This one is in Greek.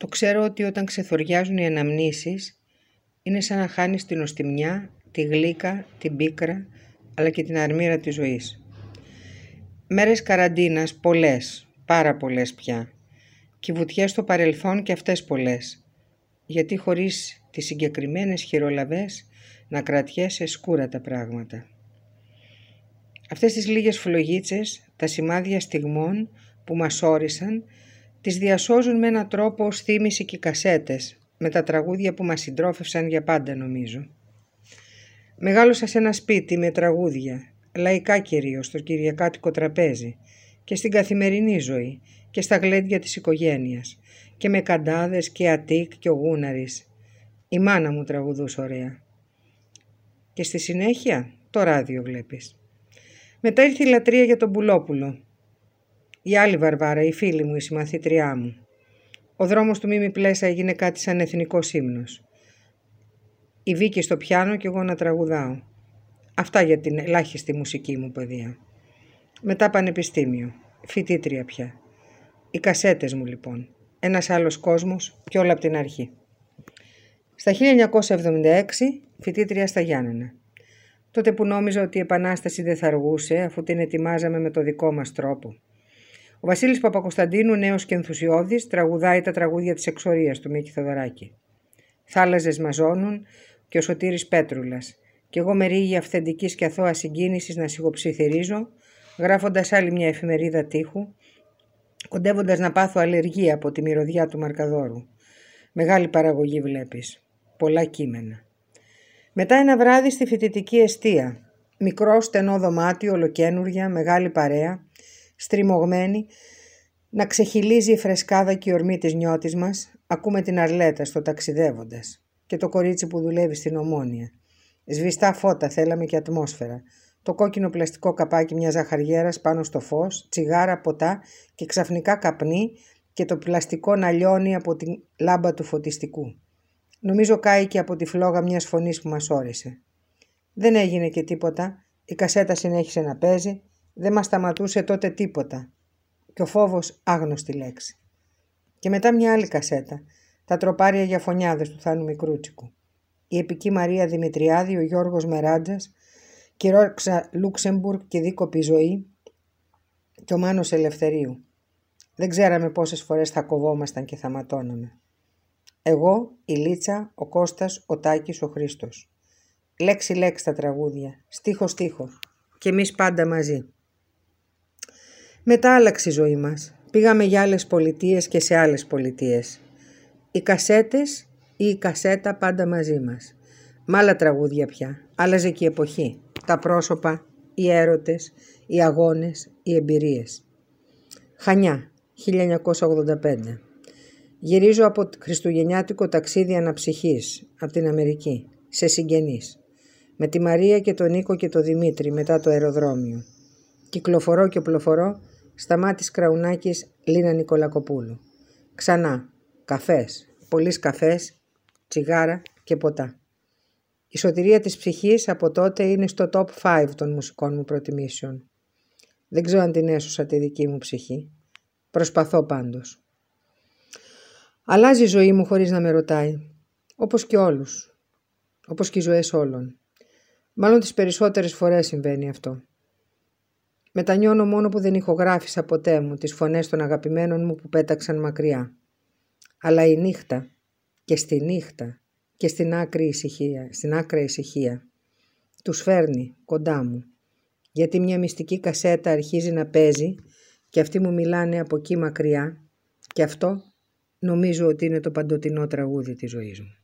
Το ξέρω ότι όταν ξεθοριάζουν οι αναμνήσεις είναι σαν να χάνεις την οστιμιά, τη γλύκα, την πίκρα αλλά και την αρμύρα της ζωής. Μέρες καραντίνας πολλές, πάρα πολλές πια και βουτιές στο παρελθόν και αυτές πολλές γιατί χωρίς τις συγκεκριμένες χειρολαβές να κρατιέσαι σκούρα τα πράγματα. Αυτές τις λίγες φλογίτσες, τα σημάδια στιγμών που μας όρισαν, τις διασώζουν με έναν τρόπο ως θύμηση και κασέτες, με τα τραγούδια που μας συντρόφευσαν για πάντα νομίζω. Μεγάλωσα σε ένα σπίτι με τραγούδια, λαϊκά κυρίως, στο κυριακάτικο τραπέζι και στην καθημερινή ζωή και στα γλέντια της οικογένειας και με καντάδες και ατίκ και ο γούναρης. Η μάνα μου τραγουδούσε ωραία. Και στη συνέχεια το ράδιο βλέπεις. Μετά ήρθε η λατρεία για τον Πουλόπουλο. Η άλλη Βαρβάρα, η φίλη μου, η συμμαθήτριά μου. Ο δρόμος του Μίμη Πλέσα έγινε κάτι σαν εθνικό ύμνος. Η Βίκη στο πιάνο και εγώ να τραγουδάω. Αυτά για την ελάχιστη μουσική μου παιδεία. Μετά πανεπιστήμιο. Φοιτήτρια πια. Οι κασέτες μου λοιπόν. Ένας άλλος κόσμος και όλα από την αρχή. Στα 1976 φοιτήτρια στα Γιάννενα. Τότε που νόμιζα ότι η Επανάσταση δεν θα αργούσε αφού την ετοιμάζαμε με το δικό μας τρόπο. Ο Βασίλης Παπακοσταντίνου, νέος και ενθουσιώδης, τραγουδάει τα τραγούδια της εξορίας του Μίκη Θοδωράκη. Θάλαζες μαζώνουν και ο Σωτήρης Πέτρουλας και εγώ με ρίγη αυθεντικής και αθώα συγκίνησης να σιγοψιθυρίζω, γράφοντας άλλη μια εφημερίδα τείχου, κοντεύοντας να πάθω αλλεργία από τη μυρωδιά του Μαρκαδόρου. Μεγάλη παραγωγή βλέπεις. Πολλά κείμενα. Μετά ένα βράδυ στη φοιτητική αιστεία. Μικρό στενό δωμάτιο, ολοκένουργια, μεγάλη παρέα, στριμωγμένη, να ξεχυλίζει η φρεσκάδα και η ορμή της νιώτης μας, ακούμε την Αρλέτα στο ταξιδεύοντας και το κορίτσι που δουλεύει στην Ομόνια. Σβηστά φώτα θέλαμε και ατμόσφαιρα. Το κόκκινο πλαστικό καπάκι μιας ζαχαριέρας πάνω στο φως, τσιγάρα, ποτά και ξαφνικά καπνί και το πλαστικό να λιώνει από την λάμπα του φωτιστικού. Νομίζω κάηκε από τη φλόγα μιας φωνής που μας όρισε. Δεν έγινε και τίποτα, η κασέτα συνέχισε να παίζει, δεν μας σταματούσε τότε τίποτα. Και ο φόβος άγνωστη λέξη. Και μετά μια άλλη κασέτα, τα τροπάρια για φωνιάδες του Θάνου Μικρούτσικου. Η επική Μαρία Δημητριάδη, ο Γιώργος Μεράντζας, και η Ρόξα Λούξεμπουργκ και δίκοπη ζωή και ο Μάνος Ελευθερίου. Δεν ξέραμε πόσες φορές θα κοβόμασταν και θα ματώναμε. Εγώ, η Λίτσα, ο Κώστας, ο Τάκης, ο Χρήστος. Λέξη λέξη τα τραγούδια, στίχο στίχο και εμείς πάντα μαζί. Μετά άλλαξε η ζωή μας. Πήγαμε για άλλες πολιτείες και σε άλλες πολιτείες. Οι κασέτες ή η κασέτα πάντα μαζί μας. Μ' άλλα τραγούδια πια. Άλλαζε και η εποχή. Τα πρόσωπα, οι έρωτες, οι αγώνες, οι εμπειρίες. Χανιά, 1985. Γυρίζω από χριστουγεννιάτικο ταξίδι αναψυχής από την Αμερική, σε συγγενείς. Με τη Μαρία και τον Νίκο και τον Δημήτρη μετά το αεροδρόμιο. Κυκλοφορώ και οπλοφορώ στα μάτια Κραουνάκης Λίνα Νικολακοπούλου. Ξανά, καφές, πολλοί καφές, τσιγάρα και ποτά. Η σωτηρία της ψυχής από τότε είναι στο top 5 των μουσικών μου προτιμήσεων. Δεν ξέρω αν την έσωσα τη δική μου ψυχή. Προσπαθώ πάντως. Αλλάζει η ζωή μου χωρίς να με ρωτάει. Όπως και όλους. Όπως και οι ζωές όλων. Μάλλον τις περισσότερες φορές συμβαίνει αυτό. Μετανιώνω μόνο που δεν ηχογράφησα ποτέ μου τις φωνές των αγαπημένων μου που πέταξαν μακριά. Αλλά η νύχτα και στη νύχτα και στην άκρη ησυχία, στην άκρα ησυχία τους φέρνει κοντά μου γιατί μια μυστική κασέτα αρχίζει να παίζει και αυτοί μου μιλάνε από εκεί μακριά και αυτό νομίζω ότι είναι το παντοτινό τραγούδι της ζωής μου.